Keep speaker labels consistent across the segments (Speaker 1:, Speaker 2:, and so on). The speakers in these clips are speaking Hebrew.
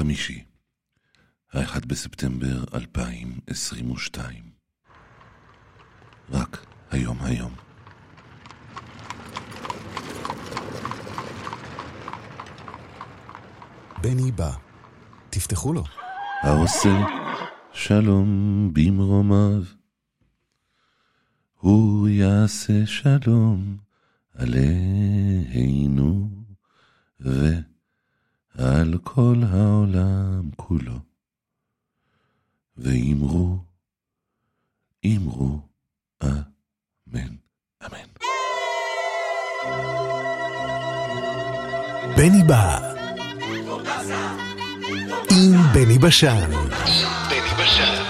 Speaker 1: חמישי, האחד בספטמבר 2022. רק היום היום.
Speaker 2: בני בא. תפתחו לו.
Speaker 1: העושה שלום במרומיו. הוא יעשה שלום עלינו ועל כל העולם כולו. ואמרו, אמרו, אמן, אמן.
Speaker 2: בני בא. עם בני בשן.
Speaker 3: בני בשן.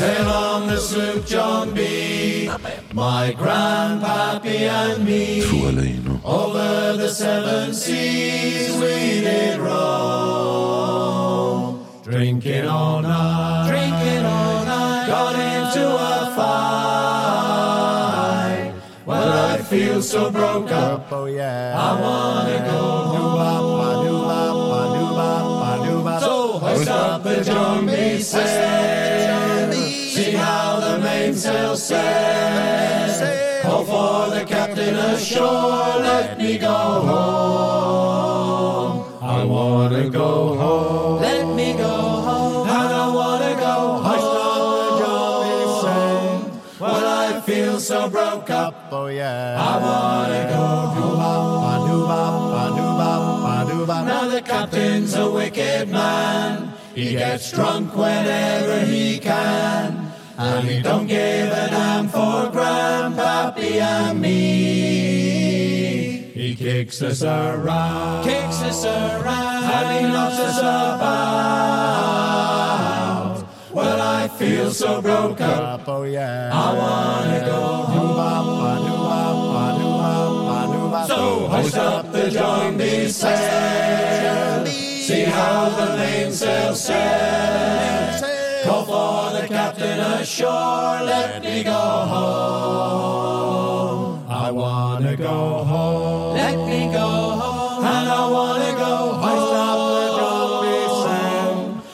Speaker 4: Sail on the sloop John B. My grandpappy and me. Over the seven seas we did roam. Drinking all night. Drinking all night. Got into a fight. Well, I feel so broke up.
Speaker 5: Oh, yeah.
Speaker 4: I wanna go home. So hoist up the John B. Sail. The mainsail sails. Call for the captain ashore. Let me go home. I wanna go home. Let me go home. I wanna go hoist up the John B. sail. Well, I feel so broke up.
Speaker 5: Oh yeah.
Speaker 4: I wanna go home. Now the captain's a wicked man. He gets drunk whenever he can. And he don't give a damn for Grandpappy and me. He kicks us around. Kicks us around. And he knocks us about. Well, I feel so broke up.
Speaker 5: Oh yeah.
Speaker 4: I wanna go home. So hoist up the John B. sail. See how the mainsail sails. Call for the captain ashore. Let me go home. I wanna go home. Let me go home. And I wanna go hoist up the John B.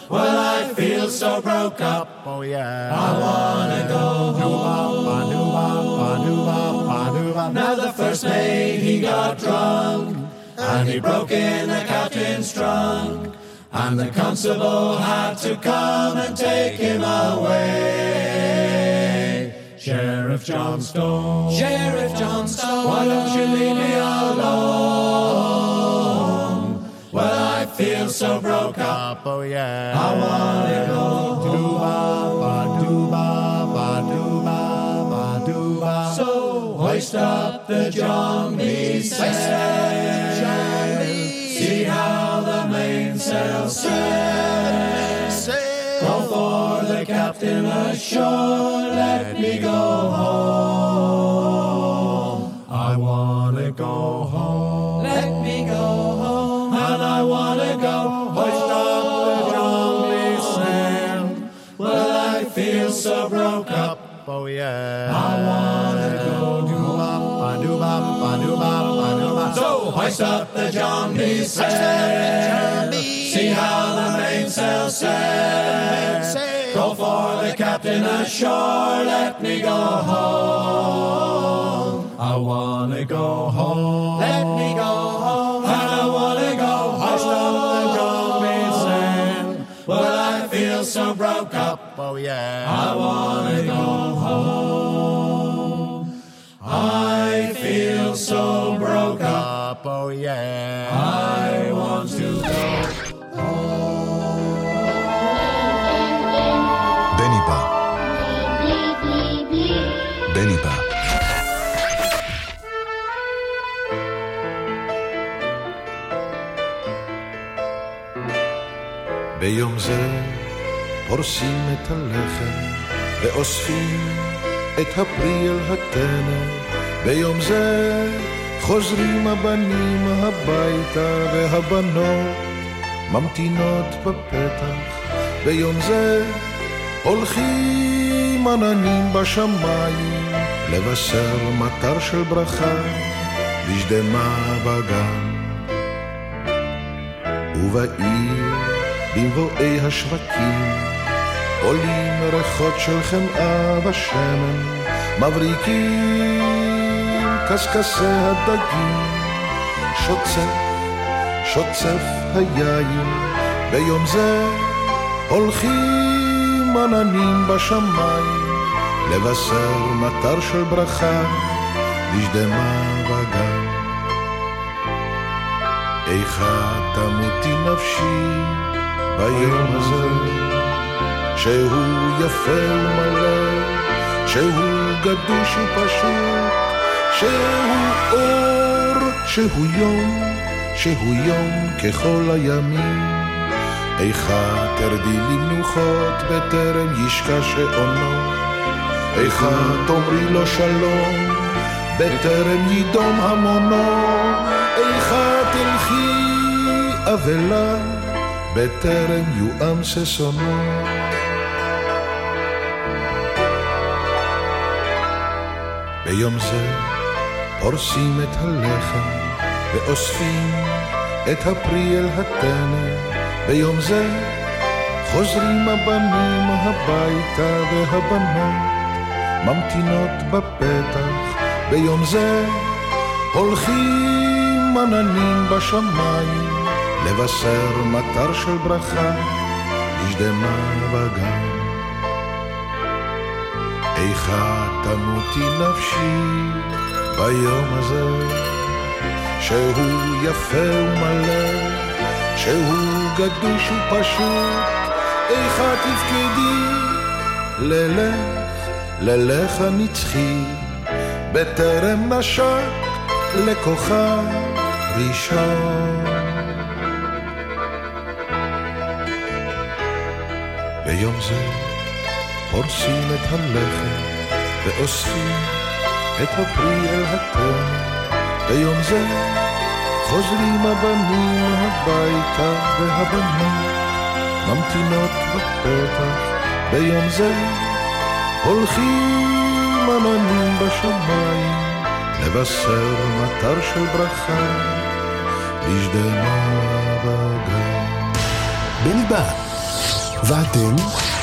Speaker 4: Well, I feel so broke up.
Speaker 5: Oh yeah.
Speaker 4: I wanna go home. Now the first mate he got drunk and he broke in the captain's trunk. And the constable had to come and take him away. Sheriff Johnstone, Sheriff Johnstone, why don't you leave me alone? Well, I feel so broke up.
Speaker 5: Oh yeah.
Speaker 4: I wanna go So hoist up the John B. sail. Mainsail sails. Call for the captain ashore. Let me go home. I wanna go home. Let me go home. And I wanna go hoist up the B. sail. Well, I feel so broke up.
Speaker 5: Oh yeah.
Speaker 4: I wanna go do up a do bump So hoist up the B. sail. See how the mainsail set. Call for the captain ashore. Let me go home. I wanna go home. Let me go home. And I wanna
Speaker 5: go home.
Speaker 4: I stop the golden sand. Well, I feel so broke up.
Speaker 5: Oh yeah.
Speaker 4: I wanna go
Speaker 6: home. I feel so broke up. Oh yeah.
Speaker 7: I ביום זה פורסים את הלחם ואוספים את הפרי אל הטנא. ביום זה חוזרים הבנים הביתה והבנות ממתינות בפתח. ביום זה הולכים עננים בשמיים לבשר מטר של ברכה בשדמה בגן. ובעיר במבואי השווקים עולים ריחות של חמאה ושמן מבריקים קשקשי הדגים. שוצף, שוצף היין ביום זה הולכים עננים בשמיים לבשר מטר של ברכה לשדמה בגן. איכה תמותי נפשי ביום הזה, שהוא יפה ומלא, שהוא גדוש ופשוט, שהוא אור, שהוא יום, שהוא יום ככל הימים. איכה תרדי למנוחות בטרם ישקע שעונו, איכה תאמרי לו שלום בטרם יידום המונו, איכה תלכי אבלה בטרם יואם ששונו. ביום זה פורסים את הלחם ואוספים את הפרי אל הטנא. ביום זה חוזרים הבנים הביתה והבנות ממתינות בפתח. ביום זה הולכים עננים בשמיים לבשר מטר של ברכה לשדמה בגן. איכה תמותי נפשי ביום הזה, שהוא יפה ומלא, שהוא גדוש ופשוט, איכה תפקדי ללך, ללך הנצחי, בטרם נשק לכוכב ראשון. ביום זה פורסים את הלחם ואוספים את הפרי אל הטנא. ביום זה חוזרים הבנים הביתה והבנות ממתינות בפתח. ביום זה הולכים עננים בשמיים לבשר מטר של ברכה לשדמה בגן.
Speaker 6: בני בא. ואתם?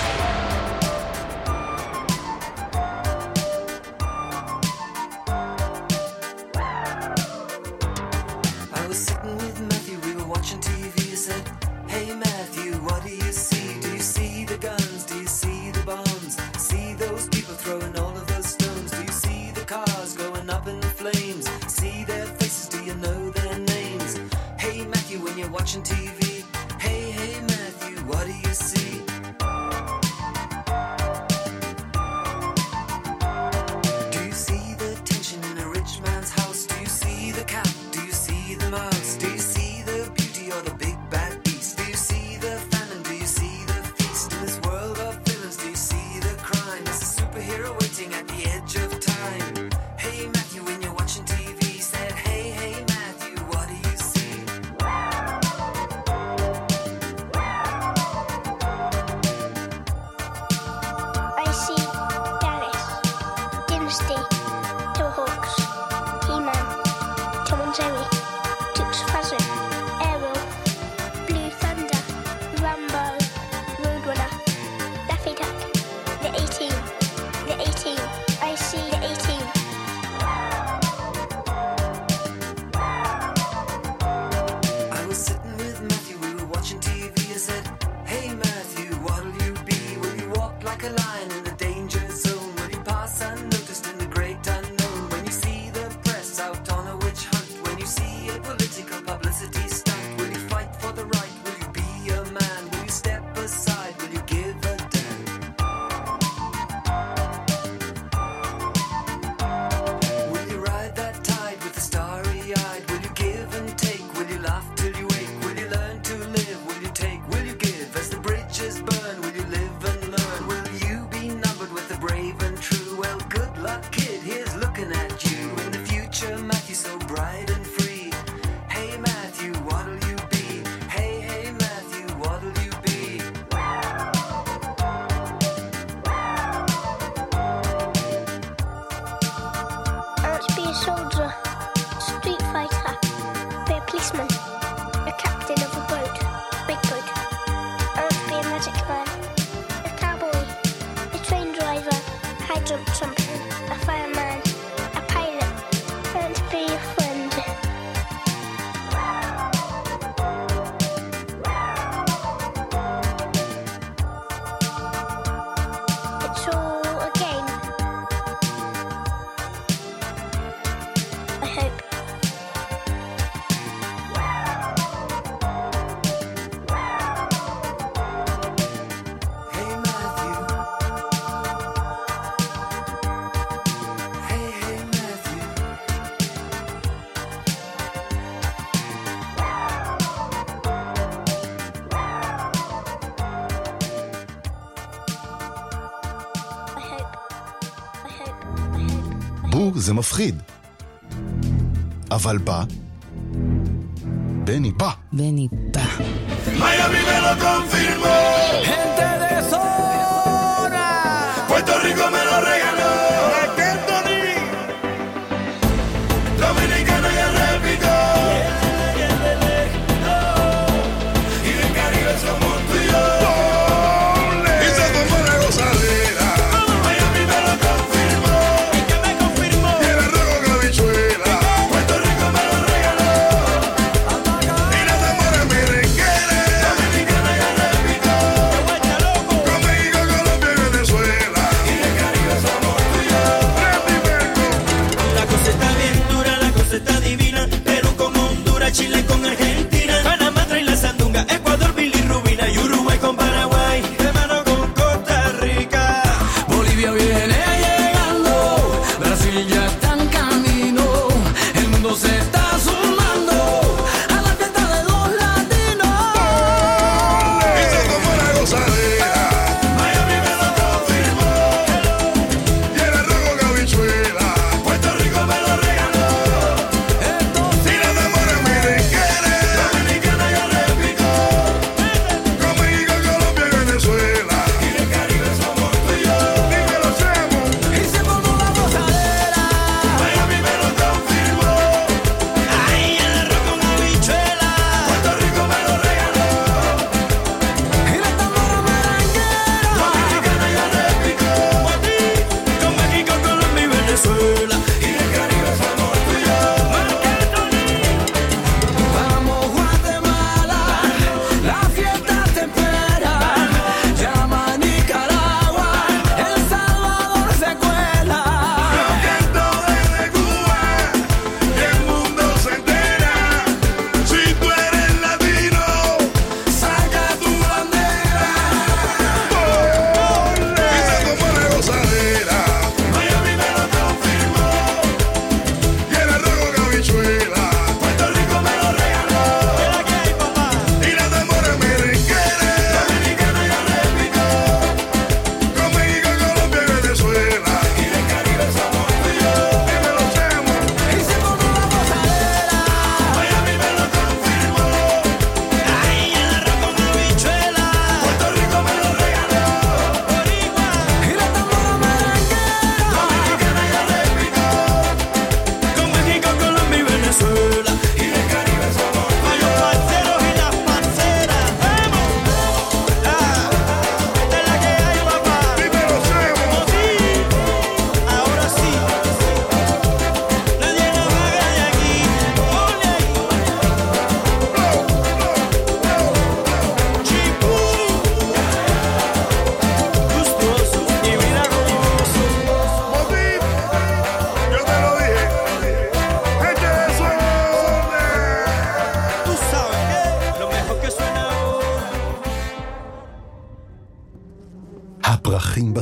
Speaker 6: זה מפחיד. אבל בא... בני בא.
Speaker 8: בני בא.
Speaker 9: מיאמי
Speaker 2: מלודון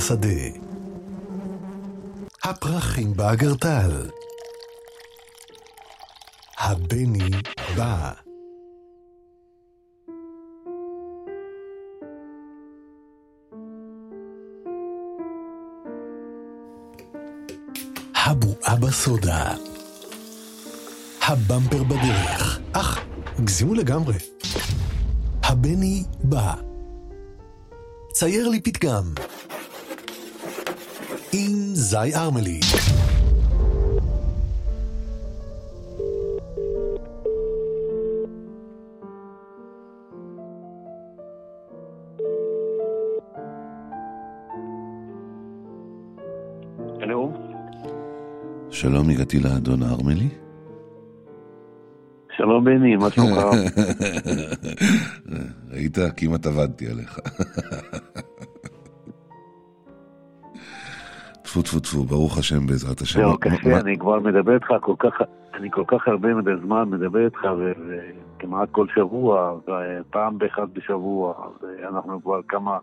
Speaker 2: בשדה. הפרחים באגרטל. הבני בא. הבועה בסודה. הבמפר בדרך. אך, הגזימו לגמרי. הבני בא. צייר לי פתגם. עם זי ארמלי.
Speaker 10: הלו,
Speaker 1: שלום, הגעתי לאדון ארמלי.
Speaker 10: שלום בני, מה שלומך?
Speaker 1: ראית? כמעט עבדתי עליך. טפו טפו טפו, ברוך השם בעזרת השם.
Speaker 10: זהו, קשה, אני כבר מדבר איתך כל כך, אני כל כך הרבה מדי זמן מדבר איתך, וכמעט כל שבוע, פעם באחד בשבוע, ואנחנו כבר כמה,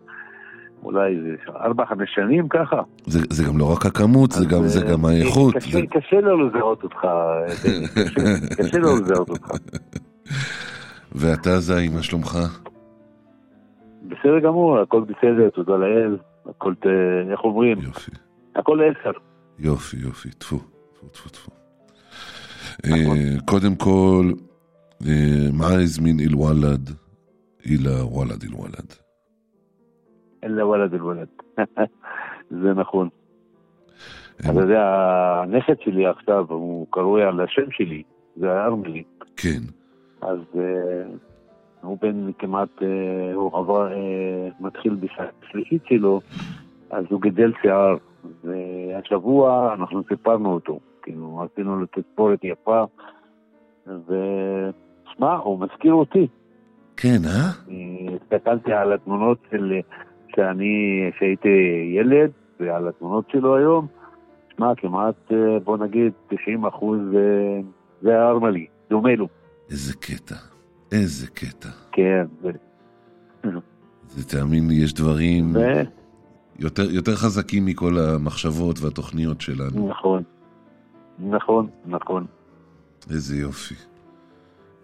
Speaker 10: אולי ארבע, חמש שנים ככה.
Speaker 1: זה זה גם לא רק הכמות, זה גם- זה גם
Speaker 10: אה,
Speaker 1: האיכות.
Speaker 10: קשה-
Speaker 1: זה-
Speaker 10: קשה לו לזהות אותך, קשה- קשה לו לזהות אותך.
Speaker 1: ואתה זי, מה שלומך?
Speaker 10: בסדר גמור, הכל בסדר, תודה לאל, הכל, איך אומרים? הכל עשר.
Speaker 1: יופי, יופי, טפו, טפו, טפו, טפו. אה, קודם כל, אה, מה הזמין איל וולד? אילה וולד, איל וולד.
Speaker 10: אלא וולד אל וולד. זה נכון. אתה יודע, הנכד שלי עכשיו, הוא קרוי על השם שלי, זה הארמלי.
Speaker 1: כן.
Speaker 10: אז אה, הוא בן כמעט, אה, הוא עבר, אה, מתחיל בשלישית שלו, אז הוא גידל שיער. והשבוע אנחנו סיפרנו אותו, כאילו, עשינו לו תספורת יפה, ושמע, הוא מזכיר אותי.
Speaker 1: כן, אה?
Speaker 10: הסתכלתי על התמונות של שאני, שהייתי ילד, ועל התמונות שלו היום, שמע, כמעט, אה, בוא נגיד, 90 אחוז אה, זה הארמלי, דומה לו.
Speaker 1: איזה קטע, איזה קטע.
Speaker 10: כן, זה...
Speaker 1: זה, תאמין לי, יש דברים
Speaker 10: ו-
Speaker 1: יותר, יותר חזקים מכל המחשבות והתוכניות שלנו.
Speaker 10: נכון, נכון, נכון.
Speaker 1: איזה יופי.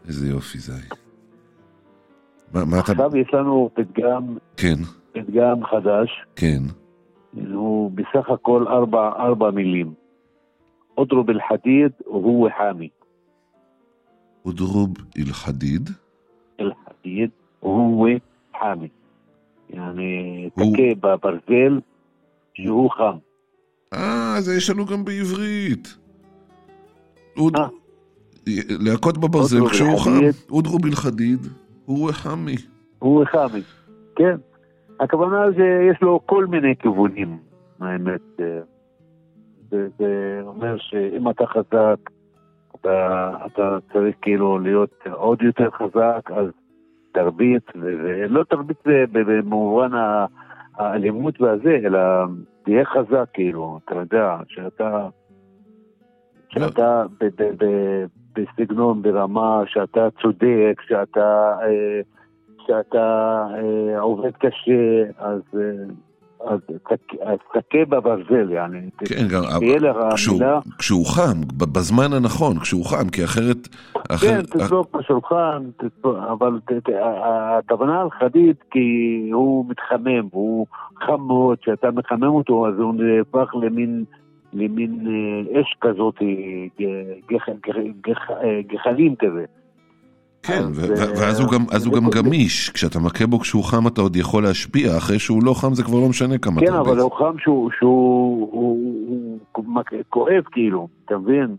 Speaker 1: איזה יופי זה היה. מה, מה אתה...
Speaker 10: עכשיו יש לנו פתגם,
Speaker 1: כן,
Speaker 10: פתגם חדש,
Speaker 1: כן.
Speaker 10: הוא בסך הכל ארבע, ארבע מילים. אודרוב אל-חדיד והוא חמי.
Speaker 1: אודרוב אל-חדיד.
Speaker 10: אל-חדיד והוא חמי. יעני, תכה בברזל שהוא חם.
Speaker 1: אה, זה יש לנו גם בעברית. אוד... להכות בברזל כשהוא חם.
Speaker 10: אל-חדיד.
Speaker 1: אודרוב אל-חדיד, הוא חמי.
Speaker 10: הוא חמי, כן. הכוונה שיש לו כל מיני כיוונים, האמת. אה, זה, זה אומר שאם אתה חזק, אתה, אתה צריך כאילו להיות עוד יותר חזק, אז תרביץ, ו- ולא ב- במובן האלימות והזה, אלא תהיה חזק, כאילו, אתה יודע, שאתה... שאתה בסגנון, ברמה, שאתה צודק, שאתה... אה, שאתה אה, עובד קשה, אז, אה, תכה בברזל, יעני.
Speaker 1: כן, גם כשהוא, כשהוא חם, בזמן הנכון, כשהוא חם, כי אחרת...
Speaker 10: כן, תזרוק בשולחן, אבל הכוונה על חדיד כי הוא מתחמם, הוא חם מאוד, כשאתה מחמם אותו אז הוא נהפך למין, למין אה, אש כזאת, אה, גח- גח- גח- אה, גחלים כזה.
Speaker 1: כן, ואז הוא גם, גמיש, כשאתה מכה בו כשהוא חם אתה עוד יכול להשפיע, אחרי שהוא לא חם זה כבר לא משנה כמה
Speaker 10: כן. אבל הוא חם שהוא, כואב כאילו, אתה מבין?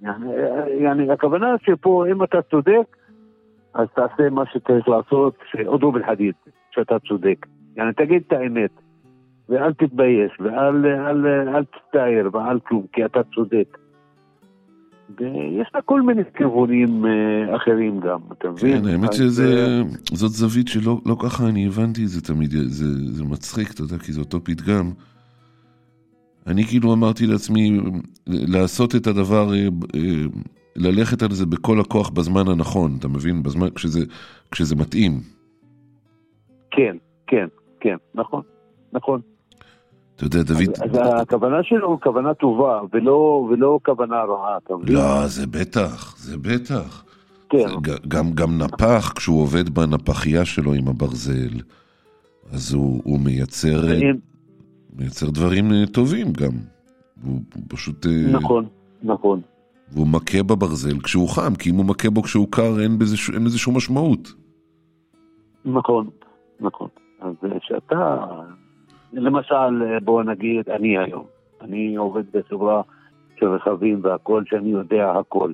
Speaker 10: הכוונה שפה אם אתה צודק, אז תעשה מה שצריך לעשות, שעודו בלחדיד, שאתה צודק. יעני, תגיד את האמת, ואל תתבייש, ואל אל, אל תצטער, ואל כלום, כי אתה צודק. ויש לה כל מיני כיוונים אה, אחרים גם, אתה מבין?
Speaker 1: כן, האמת שזה,
Speaker 10: אה,
Speaker 1: זווית שלא לא ככה אני הבנתי את זה תמיד, זה, זה מצחיק, אתה יודע, כי זה אותו פתגם. אני כאילו אמרתי לעצמי, לעשות את הדבר, אה, ללכת על זה בכל הכוח בזמן הנכון, אתה מבין? בזמן, כשזה, כשזה מתאים.
Speaker 10: כן, כן, כן, נכון, נכון.
Speaker 1: אתה יודע, דוד...
Speaker 10: אז הכוונה שלו היא כוונה טובה, ולא, ולא כוונה רעה, אתה מבין?
Speaker 1: לא, זה בטח, זה בטח.
Speaker 10: כן.
Speaker 1: זה גם, גם נפח, כשהוא עובד בנפחייה שלו עם הברזל, אז הוא, הוא מייצר, אה, מייצר דברים אה, טובים גם. הוא, הוא פשוט... אה,
Speaker 10: נכון, נכון.
Speaker 1: והוא מכה בברזל כשהוא חם, כי אם הוא מכה בו כשהוא קר, אין בזה, אין שום משמעות.
Speaker 10: נכון, נכון. אז אה, שאתה, למשל, אה, בוא נגיד, אני היום, אני עובד בחברה של רכבים והכל, שאני יודע הכל.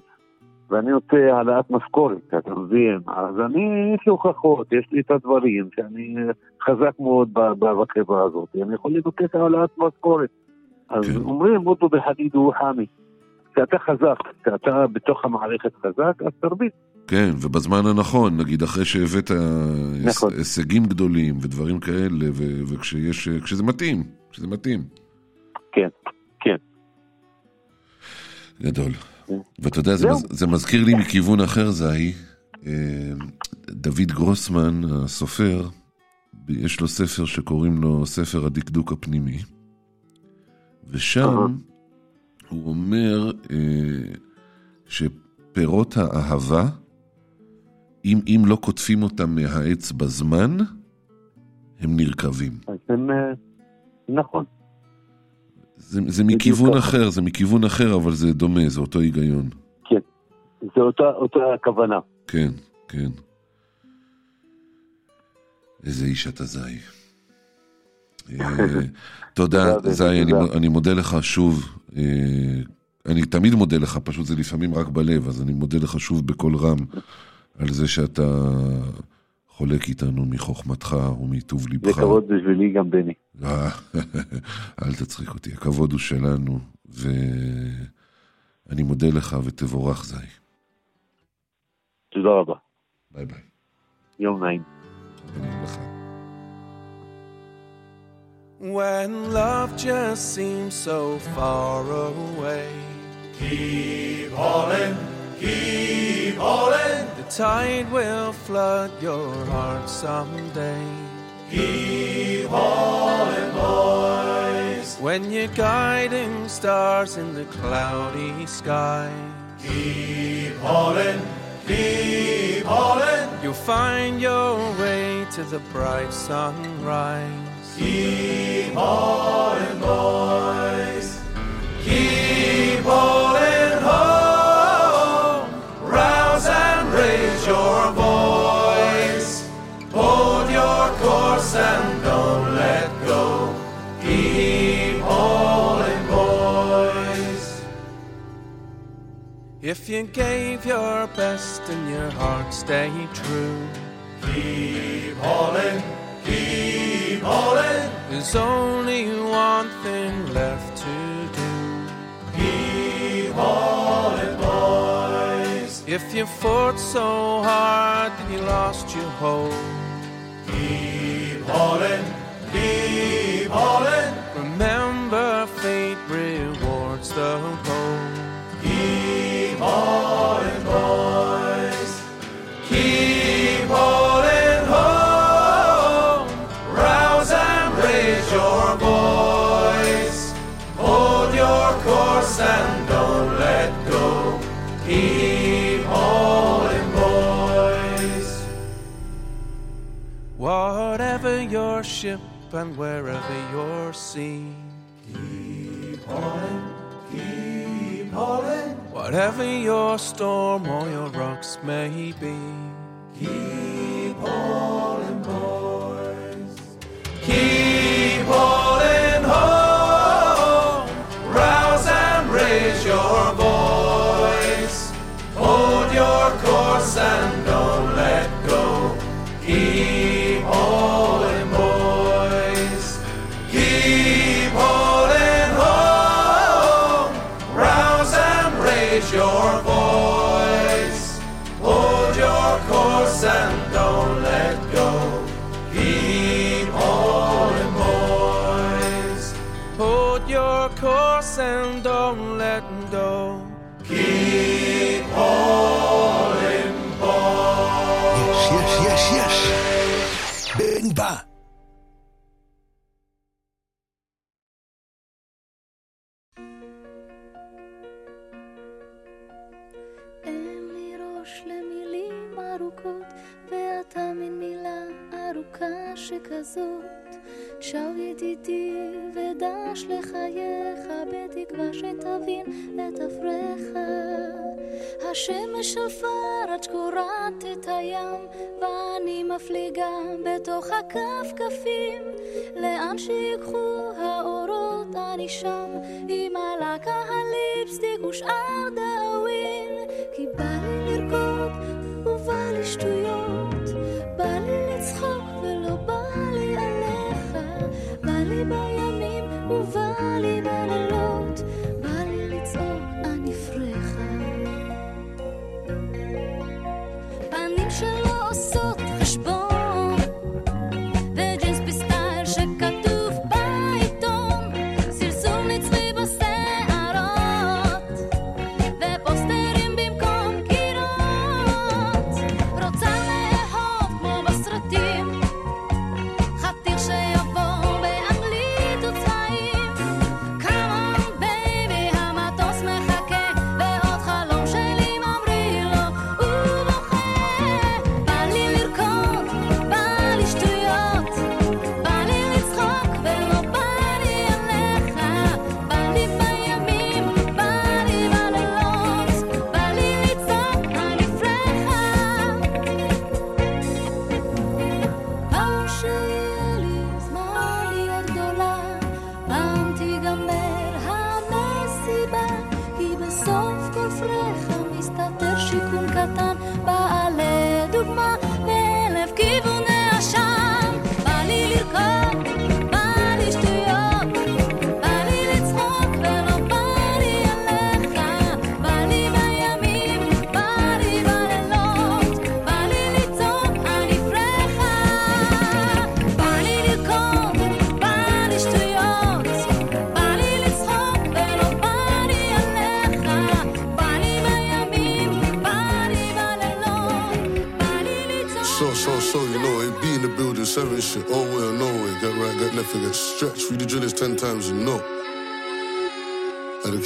Speaker 10: ואני רוצה העלאת משכורת, אתה מבין? אז אני, יש לי הוכחות, יש לי את הדברים, שאני חזק מאוד בחברה הזאת, אני יכול לבקש העלאת משכורת. אז
Speaker 1: כן.
Speaker 10: אומרים, אוטו בחדיד הוא חמי. כשאתה חזק, כשאתה בתוך המערכת חזק, אז תרביץ.
Speaker 1: כן, ובזמן הנכון, נגיד אחרי שהבאת
Speaker 10: נכון.
Speaker 1: הישגים גדולים ודברים כאלה, ו- וכשיש, כשזה מתאים, כשזה מתאים.
Speaker 10: כן, כן.
Speaker 1: גדול.
Speaker 10: כן.
Speaker 1: ואתה יודע, זה. מז- זה מזכיר לי מכיוון אחר, זהי. אה, דוד גרוסמן, הסופר, יש לו ספר שקוראים לו ספר הדקדוק הפנימי, ושם. הוא אומר אה, שפירות האהבה, אם, אם לא קוטפים אותם מהעץ בזמן, הם נרקבים.
Speaker 10: אז הם, אה, נכון.
Speaker 1: זה, זה מכיוון
Speaker 10: ככה.
Speaker 1: אחר, זה מכיוון אחר, אבל זה דומה, זה אותו היגיון.
Speaker 10: כן. זה אותה, אותה הכוונה.
Speaker 1: כן, כן. איזה איש אתה זי. אה, תודה, זי, אני. אני מודה לך שוב. אה, אני תמיד מודה לך, פשוט זה לפעמים רק בלב, אז אני מודה לך שוב בקול רם על זה שאתה חולק איתנו מחוכמתך ומטוב
Speaker 10: זה
Speaker 1: ליבך.
Speaker 10: כבוד בשבילי גם בני.
Speaker 1: אל תצחיק אותי, הכבוד הוא שלנו, ואני מודה לך ותבורך זי.
Speaker 10: תודה רבה.
Speaker 1: ביי ביי.
Speaker 10: יום נעים.
Speaker 11: When love just seems so far away.
Speaker 4: Keep hauling, keep
Speaker 11: tide will flood your heart someday.
Speaker 4: keep hauling, boys.
Speaker 11: When you're guiding stars in the cloudy sky.
Speaker 4: Keep hauling, keep hauling,
Speaker 11: You'll find your way to the bright sunrise.
Speaker 4: keep hauling, boys. Keep hauling your voice. Hold your course and don't let go. Keep hauling, boys.
Speaker 11: If you gave your best and your heart stayed true,
Speaker 4: Keep hauling, keep hauling,
Speaker 11: there's only one thing left to do.
Speaker 4: keep hauling, boys.
Speaker 11: If you fought so hard that you lost your hope,
Speaker 4: Keep hauling, keep hauling,
Speaker 11: remember fate rewards the bold. Whatever your ship and wherever your sea,
Speaker 4: Keep hauling, keep hauling,
Speaker 11: whatever your storm or your rocks may be.
Speaker 4: keep hauling, boys. Keep hauling home.
Speaker 12: שכזאת. שר ידידי ודש לחייך, בתקווה שתבין את אפריך. השמש עפר עד שקורעת את הים, ואני מפליגה בתוך הכפכפים. לאן שיקחו האורות אני שם, עם הלקה הליפסטיק ושאר דאווין. כי בא לי לרקוד ובא לי שטויות, baby.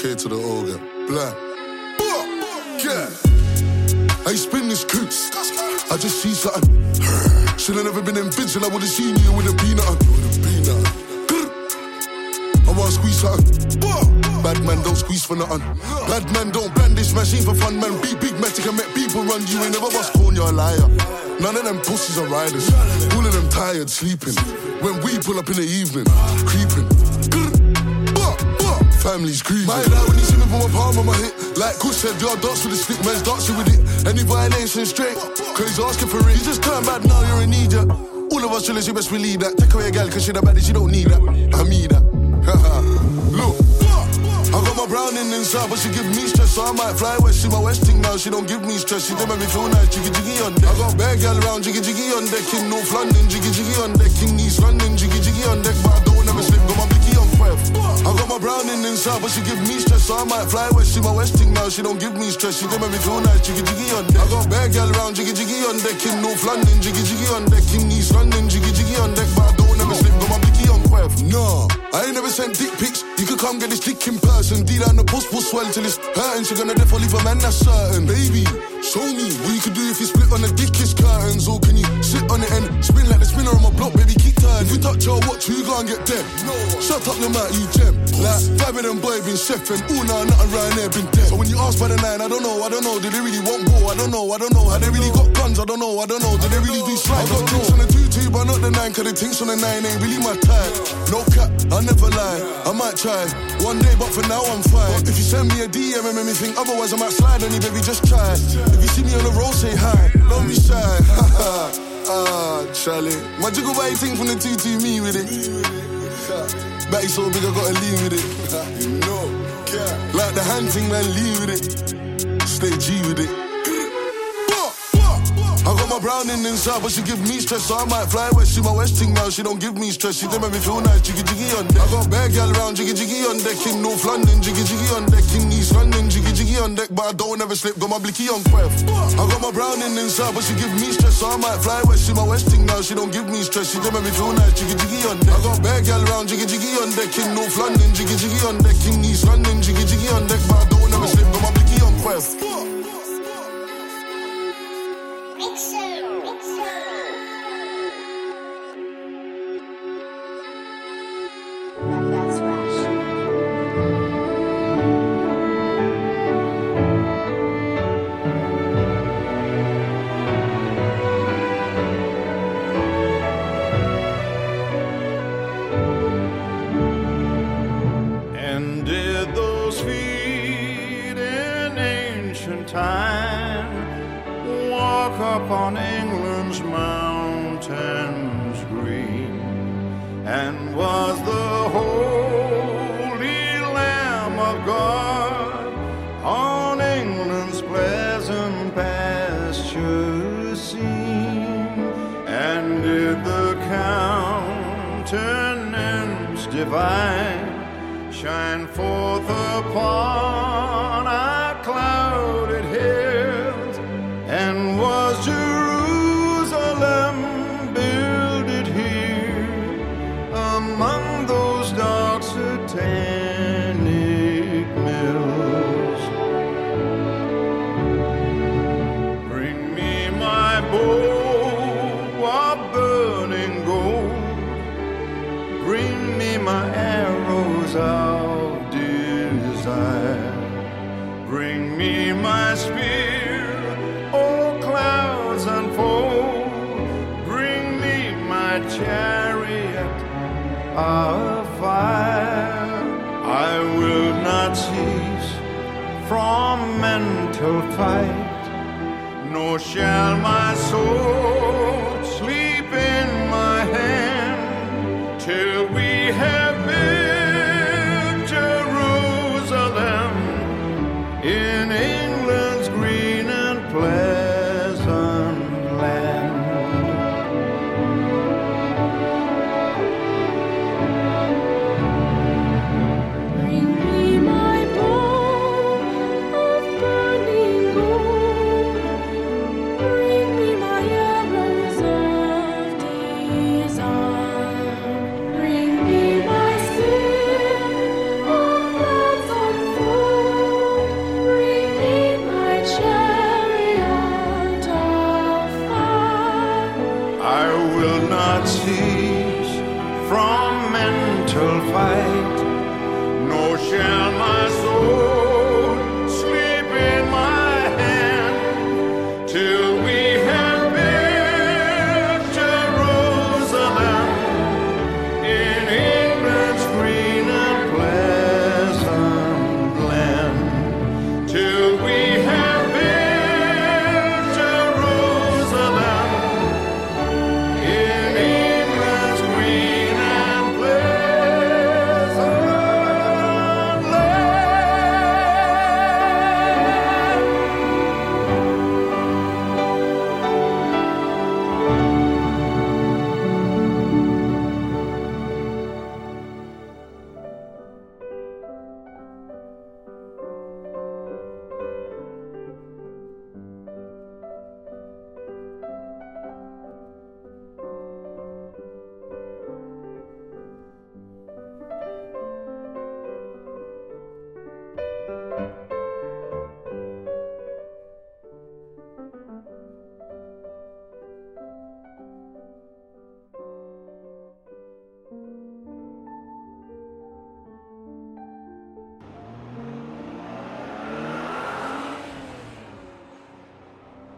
Speaker 9: And the K to the O, get black. Yeah. I spin this coots. I just see something. Should have never been in and I would have seen you with a peanut. With a peanut. I want to squeeze something. Bad man don't squeeze for nothing. Bad man don't blend this machine for fun, man. Be big man, can make people run. You ain't never bust corn, you're a liar. None of them pussies are riders. All of them tired, sleeping. When we pull up in the evening, creeping. Family's grieving. My dad when he see me put my palm on my hip. Like Kush said, y'all dance with the stick, man's dancing with it. Any violation straight, cause he's asking for it. You just turn bad now, you're in need, yeah. All of us chillers, you best believe that. Take away a gal, cause she the baddest, she don't need that. I mean that. Look. I got my browning inside, but she give me stress, so I might fly west. She my westing now, she don't give me stress. She don't make me feel nice, jiggy jiggy on deck. I got bad gal round, jiggy jiggy on deck in North London, jiggy jiggy on deck in East London, jiggy jiggy on deck, but I don't ever slip, I got my browning inside, but she give me stress, so I might fly west. She my westing now, she don't give me stress. She make me feel nice, jiggy jiggy on deck. I got bad gal round, jiggy jiggy on deck in North London, jiggy jiggy on deck in East London, jiggy jiggy on deck, but I don't ever slip, got my blicky on quiff. No, I ain't never sent dick pics. You could come get this dick in person. D down the post will swell till it's hurting. She gonna definitely leave a man, that's certain. Baby, show me what you could do if you split on the dickish curtains. Or can you sit on it and spin like the spinner on my block, baby, keep turning. If you touch your watch, you gonna get dead. No, shut up your mouth, you gem. Like, five of them boy been chefing. Ooh, nah, nothing around there been dead. So when you ask for the nine, I don't know, I don't know. Did they really want war? I don't know, I don't know. Had they really got guns? I don't know, I don't know. Did they really do slide? I got drinks on the two two, but not the nine. Cause the tinks on the nine ain't really my type. No cap, I never lie. I might try one day, but for now I'm fine. If you send me a DM and make me think otherwise, I might slide on you, baby. Just try. If you see me on the road, say hi. Don't be shy. ah, Charlie. My jiggle body thing from the two, me with it. Batty so big, I gotta lean with it. you know, like the hand thing, man, lean with it. Stay G with it. I got my browning inside, but she give me stress, so I might fly west. She my westing now, she don't give me stress. She don't make me feel nice, jiggy jiggy on deck. I got bad gal round, jiggy jiggy on deck in North London, jiggy jiggy on deck in East London, jiggy jiggy on deck, but I don't ever slip. Got my blicky on quiff. I got my browning inside, but she give me stress, so I might fly west. She my westing now, she don't give me stress. She don't make me feel nice, jiggy jiggy on deck. I got bad gal round, jiggy jiggy on deck in North London, jiggy jiggy on deck in East London, jiggy jiggy on deck, but I don't ever slip. Got my blicky on quiff.
Speaker 13: gentle fight, nor shall my soul.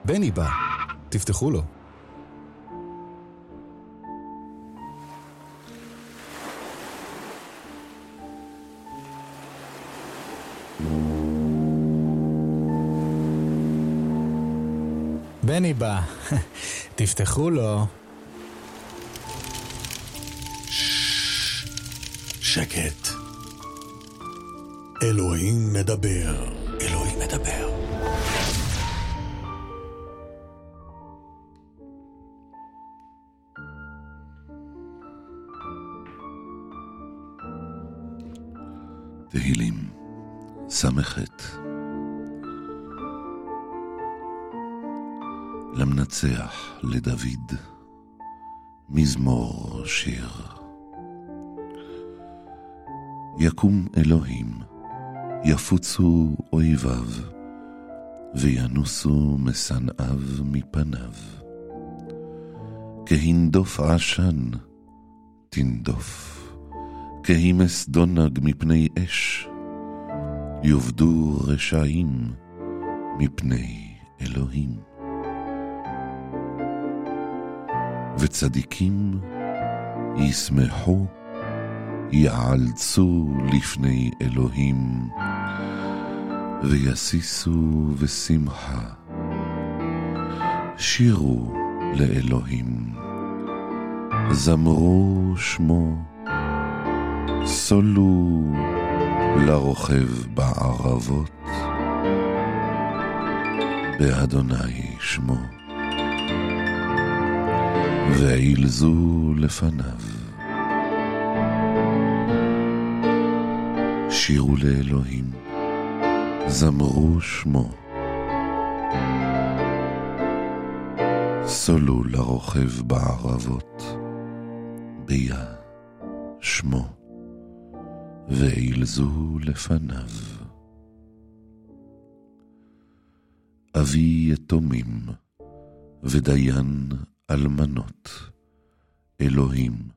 Speaker 6: בני בא, תפתחו לו.
Speaker 14: בני בא, תפתחו לו.
Speaker 2: שקט. אלוהים מדבר. אלוהים מדבר.
Speaker 1: תהילים, ס"ח. למנצח לדוד, מזמור שיר. יקום אלוהים, יפוצו אויביו, וינוסו משנאיו מפניו. כהנדוף עשן, תנדוף כהימס דונג מפני אש, יאבדו רשעים מפני אלוהים. וצדיקים ישמחו, יעלצו לפני אלוהים, ויסיסו ושמחה. שירו לאלוהים, זמרו שמו. סולו לרוכב בערבות, באדוני שמו, ועילזו לפניו. שירו לאלוהים, זמרו שמו. סולו לרוכב בערבות, ביד. ואילזו לפניו. אבי יתומים, ודיין אלמנות, אלוהים,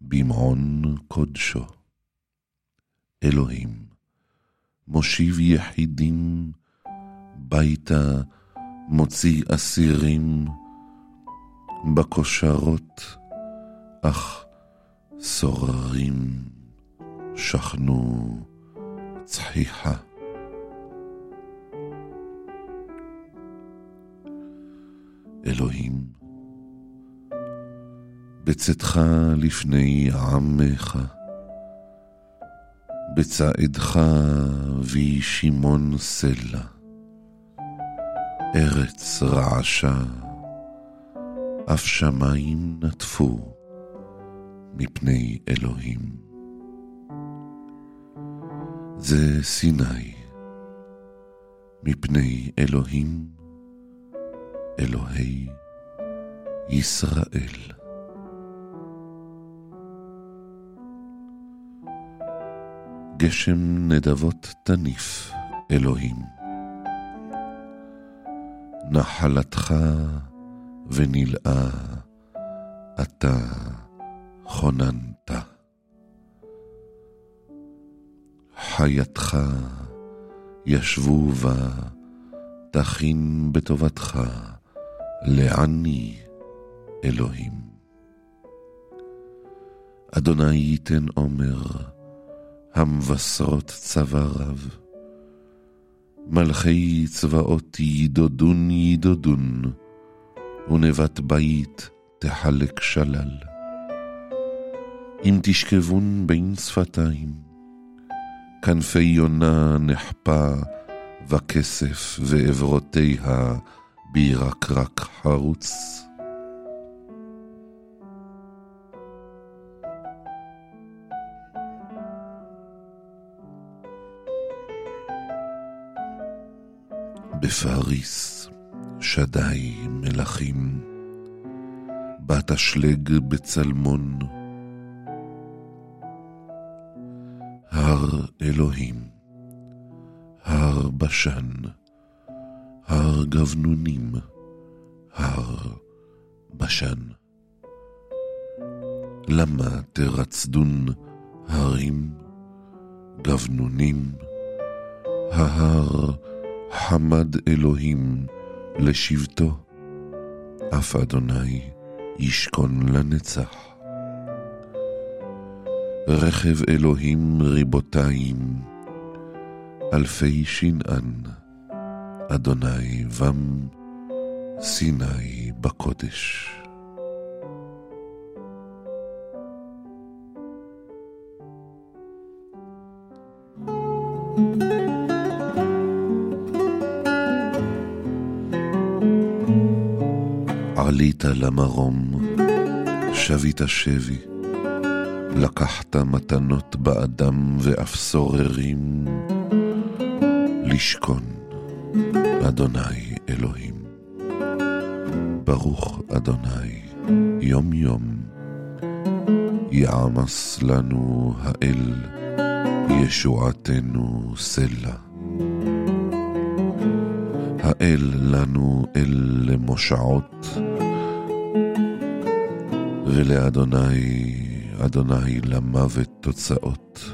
Speaker 1: במעון קודשו. אלוהים, מושיב יחידים, ביתה מוציא אסירים, בכושרות, אך סוררים שכנו צחיחה. אלוהים, בצאתך לפני עמך, בצעדך וי שמעון סלע, ארץ רעשה, אף שמיים נטפו מפני אלוהים. זה סיני, מפני אלוהים, אלוהי ישראל. גשם נדבות תניף, אלוהים. נחלתך ונלאה, אתה חוננת. חייתך ישבו בה, תכין בטובתך, לעני אלוהים. אדוני ייתן עומר, המבשרות צבא רב. מלכי צבאות ידודון ידודון, ונבת בית תחלק שלל. אם תשכבון בין שפתיים, כנפי יונה נחפה וכסף ועברותיה בירקרק חרוץ. בפריס שדי מלכים, בת אשלג בצלמון, אלוהים, הר בשן, הר גבנונים, הר בשן. למה תרצדון הרים, גבנונים, ההר חמד אלוהים לשבטו, אף אדוני ישכון לנצח. רכב אלוהים ריבותיים, אלפי שנאן, אדוני בם סיני בקודש. עלית למרום, שבית שבי, לקחת מתנות באדם ואף סוררים, לשכון, אדוני אלוהים. ברוך אדוני, יום יום, יעמס לנו האל, ישועתנו סלע. האל לנו אל למושעות, ולאדוני, אדוני למוות תוצאות.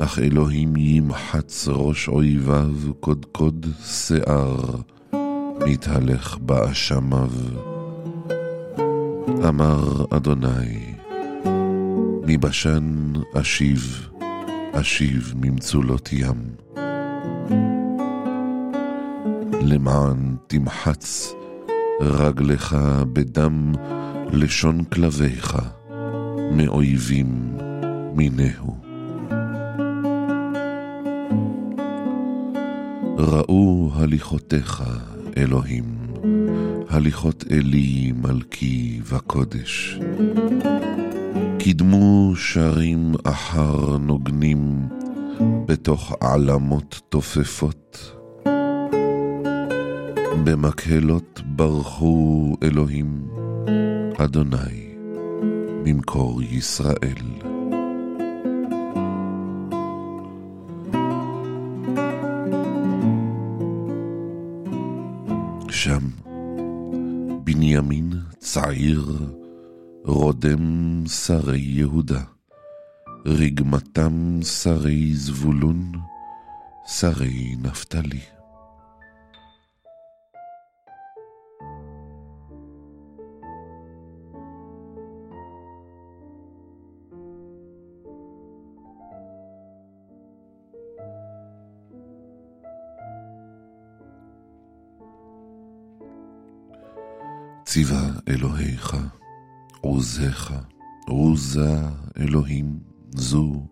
Speaker 1: אך אלוהים ימחץ ראש אויביו קודקוד שיער, מתהלך באשמיו. אמר אדוני, מבשן אשיב, אשיב ממצולות ים. למען תמחץ רגלך בדם לשון כלביך, מאויבים מינהו. ראו הליכותיך, אלוהים, הליכות אלי מלכי וקודש. קידמו שרים אחר נוגנים בתוך עלמות תופפות. במקהלות ברחו אלוהים, אדוני, ממקור ישראל. שם בנימין צעיר רודם שרי יהודה, רגמתם שרי זבולון, שרי נפתלי. ציווה אלוהיך, עוזך, עוזה אלוהים, זו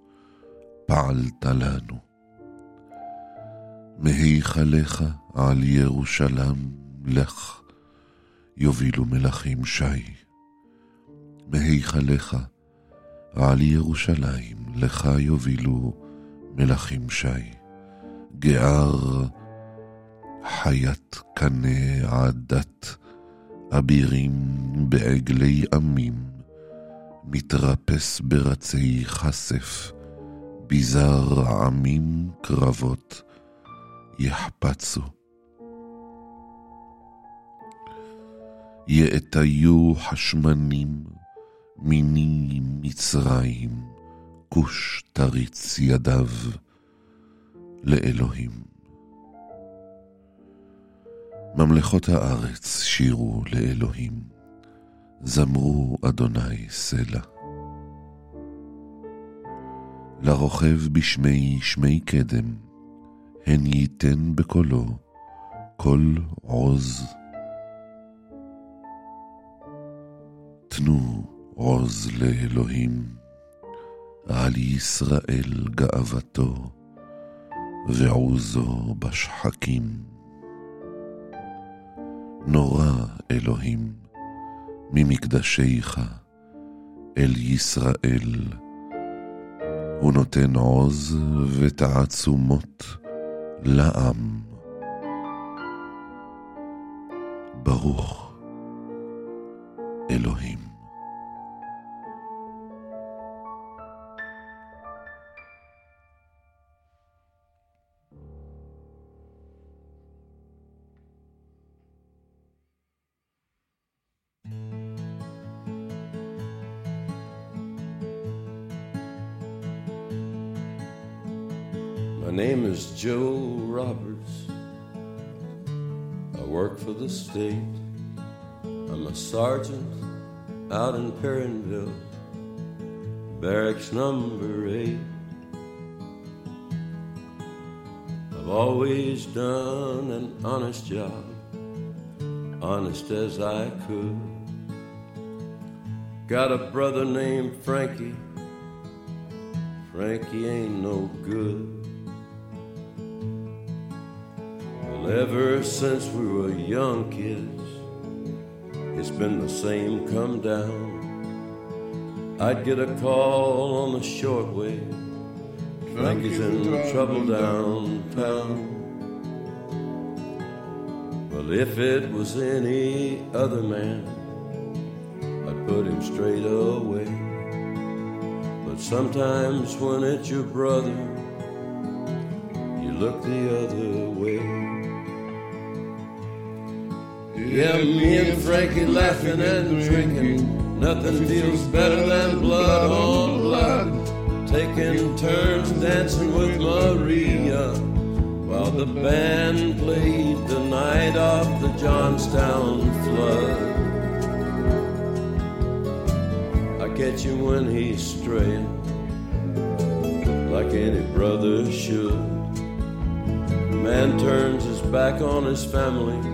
Speaker 1: פעלת לנו. מהיכלך על ירושלם לך, יובילו מלכים שי. מהיכלך על ירושלים לך יובילו מלכים שי. גער חיית קנה עדת, אבירים בעגלי עמים, מתרפס ברצי כסף, ביזר עמים קרבות יחפצו. יאטיו חשמנים מיני מצרים, כוש תריץ ידיו לאלוהים. ממלכות הארץ שירו לאלוהים, זמרו אדוני סלע. לרוכב בשמי שמי קדם, הן ייתן בקולו קול עוז. תנו עוז לאלוהים, על ישראל גאוותו, ועוזו בשחקים. נורא אלוהים ממקדשיך אל ישראל. הוא נותן עוז ותעצומות לעם. ברוך אלוהים.
Speaker 15: State. I'm a sergeant out in Perrinville, barracks number eight. I've always done an honest job, honest as I could. Got a brother named Frankie. Frankie ain't no good. Well, ever since we were young kids, it's been the same come down. I'd get a call on the shortwave. Frankie's in trouble downtown. Well, if it was any other man, I'd put him straight away. But sometimes when it's your brother, you look the other way. Yeah, me and Frankie laughing and drinking. Nothing feels better than blood on blood. Taking turns dancing with Maria while the band played the night of the Johnstown flood. I catch him when he's straying, like any brother should. Man turns his back on his family,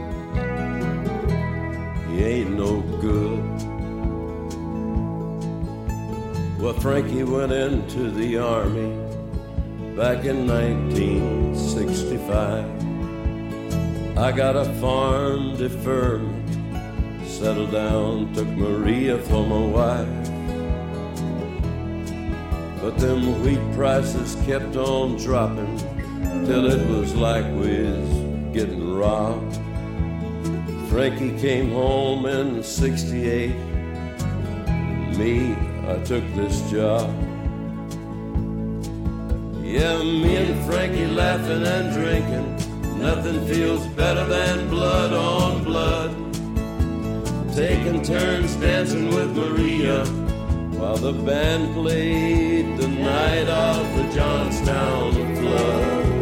Speaker 15: ain't no good. Well, Frankie went into the army back in 1965. I got a farm deferment, settled down, took Maria for my wife. But them wheat prices kept on dropping till it was like we was getting robbed. Frankie came home in 68. Me, I took this job. Yeah, me and Frankie laughing and drinking. Nothing feels better than blood on blood. Taking turns dancing with Maria while the band played the night of the Johnstown flood.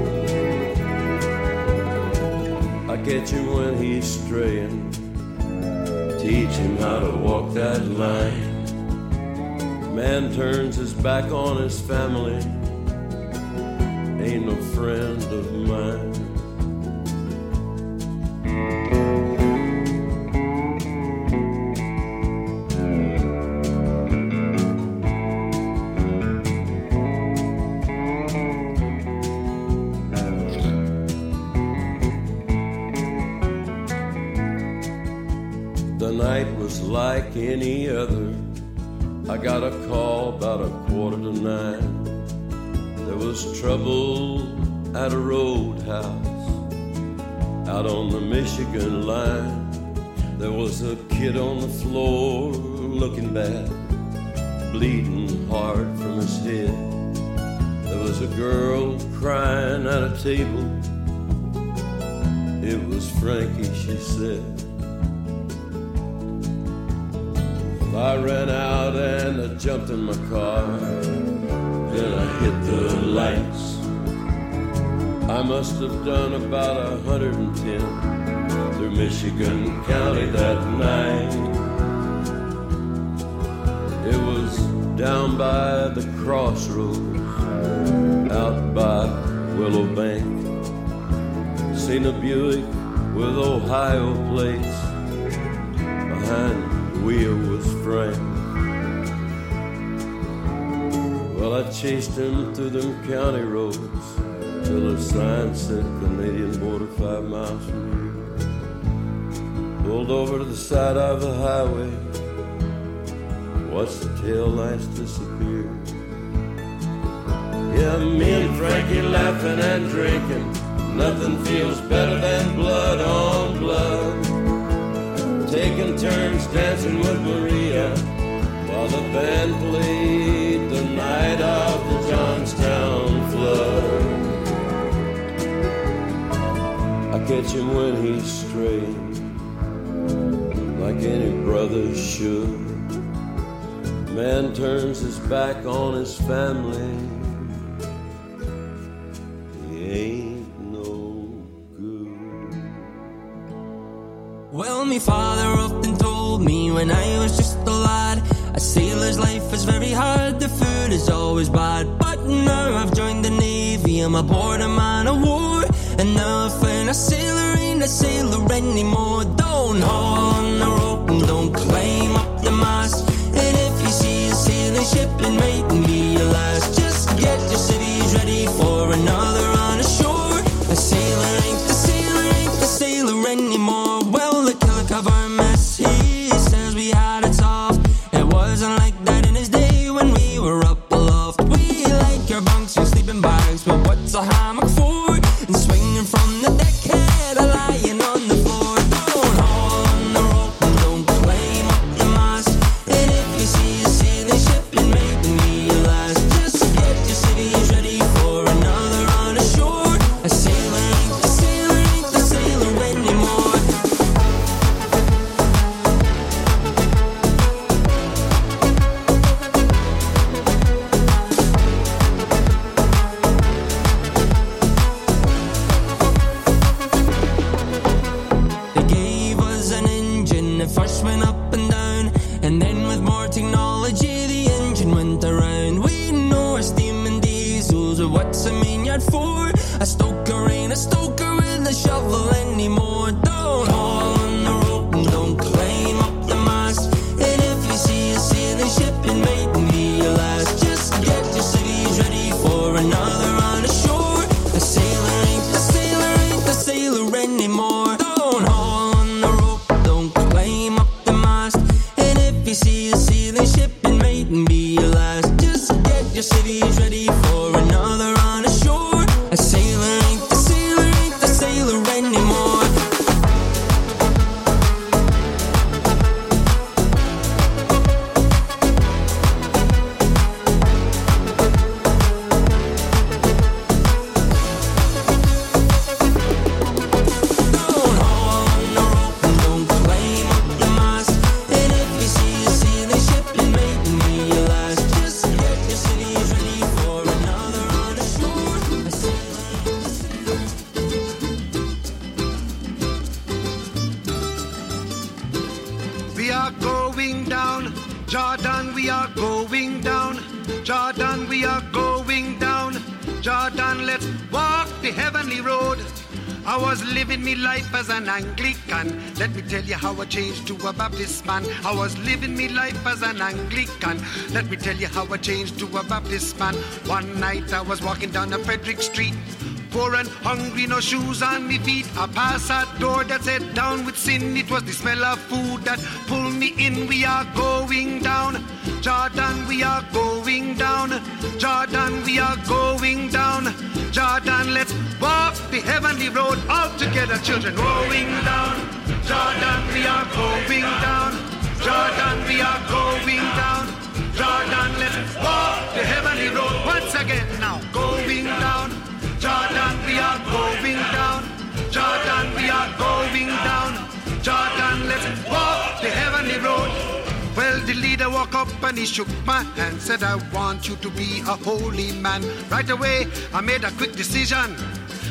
Speaker 15: Catch him when he's straying, teach him how to walk that line. Man turns his back on his family, ain't no friend of mine. Any other. I got a call about a quarter to nine. There was trouble at a roadhouse out on the Michigan line. There was a kid on the floor looking bad, bleeding hard from his head. There was a girl crying at a table. It was Frankie, she said. I ran out and I jumped in my car. Then I hit the lights. I must have done about a 110 through Michigan County that night. It was down by the crossroads, out by Willow Bank. Seen a Buick with Ohio plates behind the wheel was Well, I chased him through them county roads till a sign said Canadian border five miles from here. Pulled over to the side of the highway. Watched the tail lights disappear. Yeah, me and Frankie laughing and drinking. Nothing feels better than blood on blood taking turns dancing with Maria while the band played the night of the Johnstown flood. I catch him when he's straying, like any brother should. Man turns his back on his family.
Speaker 8: Me father often told me when I was just a lad, a sailor's life is very hard, the food is always bad. But now I've joined the navy, I'm aboard a man of war, and now I find a sailor ain't a sailor anymore. Don't haul on the rope and don't climb up the mast. And if you see a sailing ship, it mightn't
Speaker 16: to a Baptist man. I was living me life as an Anglican. Let me tell you how I changed to a Baptist man. One night I was walking down a Frederick Street. Poor and hungry, no shoes on me feet. I passed a door that said down with sin. It was the smell of food that pulled me in. We are going down. Jordan, we are going down. Jordan, we are going down. Jordan, let's walk the heavenly road all together, children. Going down. Jordan, we are going down. Jordan, we are going down. Jordan, let's walk the heavenly road once again now. Going down. Jordan, we are going down. Jordan, we are going down. Jordan, let's walk the heavenly road. Well, the leader walked up and he shook my hand, said, I want you to be a holy man. Right away, I made a quick decision.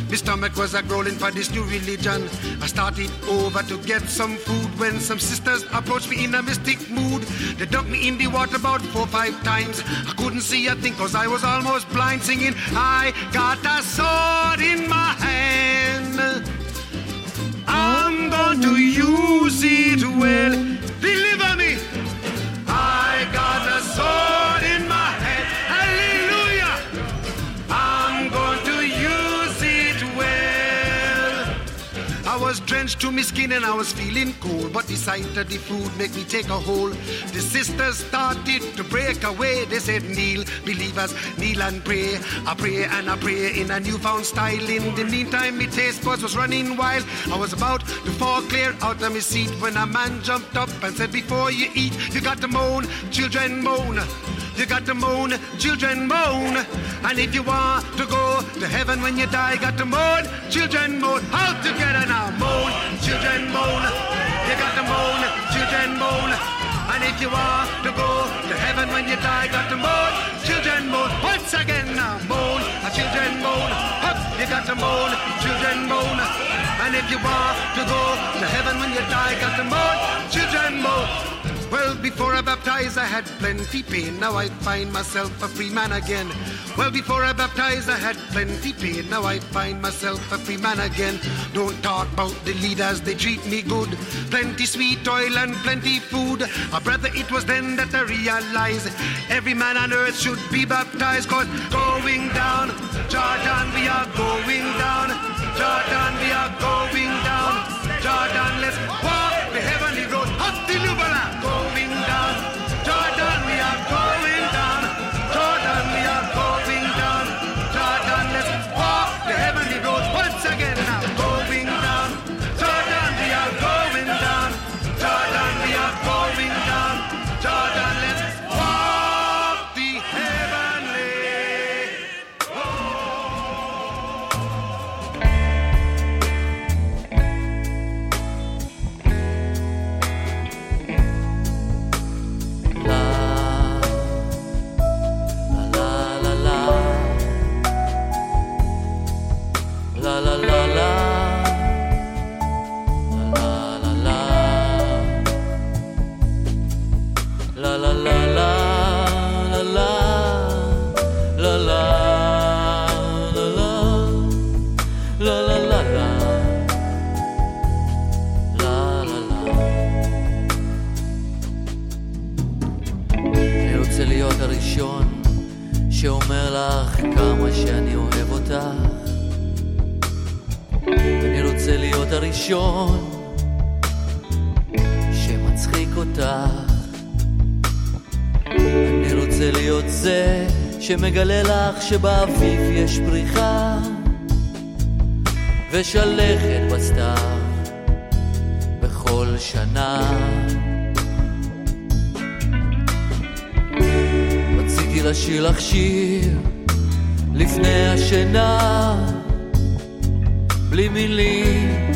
Speaker 16: My stomach was a growling for this new religion. I started over to get some food when some sisters approached me in a mystic mood. They dunked me in the water about four or five times. I couldn't see a thing cause I was almost blind singing. I got a sword in my hand. I'm going to use it well. Deliver me. I got a sword was to my skin and I was feeling cold, but the sight of the food made me take a hold. The sisters started to break away. They said, Kneel, believers, kneel and pray. I pray and I pray in a newfound style. In the meantime, my taste buds was running wild. I was about to fall clear out of my seat when a man jumped up and said, Before you eat, you got to moan, children moan. You got to moan, children moan. And if you want to go to heaven when you die, got to moan, children moan. All together now, moan, children moan. You got to moan, children moan. And if you want to go to heaven when you die, got to moan, children moan. Once again now, moan, children moan. You got to moan, children moan. And if you want to go to heaven when you die, got to moan, children moan. Well, before I baptized, I had plenty pain. Now I find myself a free man again. Well, before I baptized, I had plenty pain. Now I find myself a free man again. Don't talk about the leaders, they treat me good. Plenty sweet oil and plenty food. A brother, it was then that I realized every man on earth should be baptized. Cause going down, Jordan, we are going
Speaker 17: שמגלה לך שבאביב יש פריחה ושלכת בסתיו בכל שנה. רציתי לשיר לך שיר לפני השינה בלי מילים,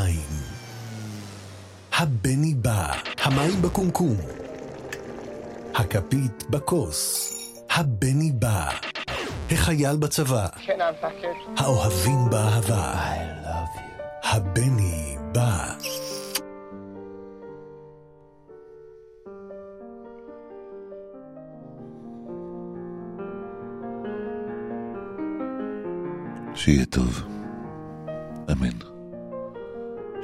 Speaker 2: בשמיים, הבני בא, המים בקומקום, הכפית בכוס, הבני בא, החייל בצבא, האוהבים באהבה, הבני בא.
Speaker 1: שיהיה טוב. אמן.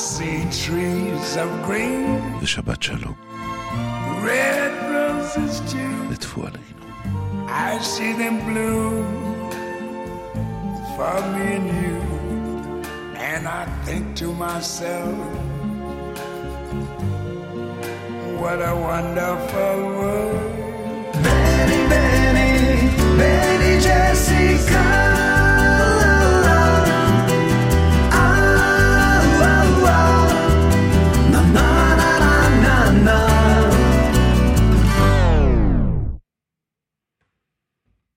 Speaker 18: see trees of green.
Speaker 1: ושבת שלום.
Speaker 18: Red roses too. I see them bloom for me and you. And I think to myself, what a wonderful world. Betty, Betty, Betty Jessica.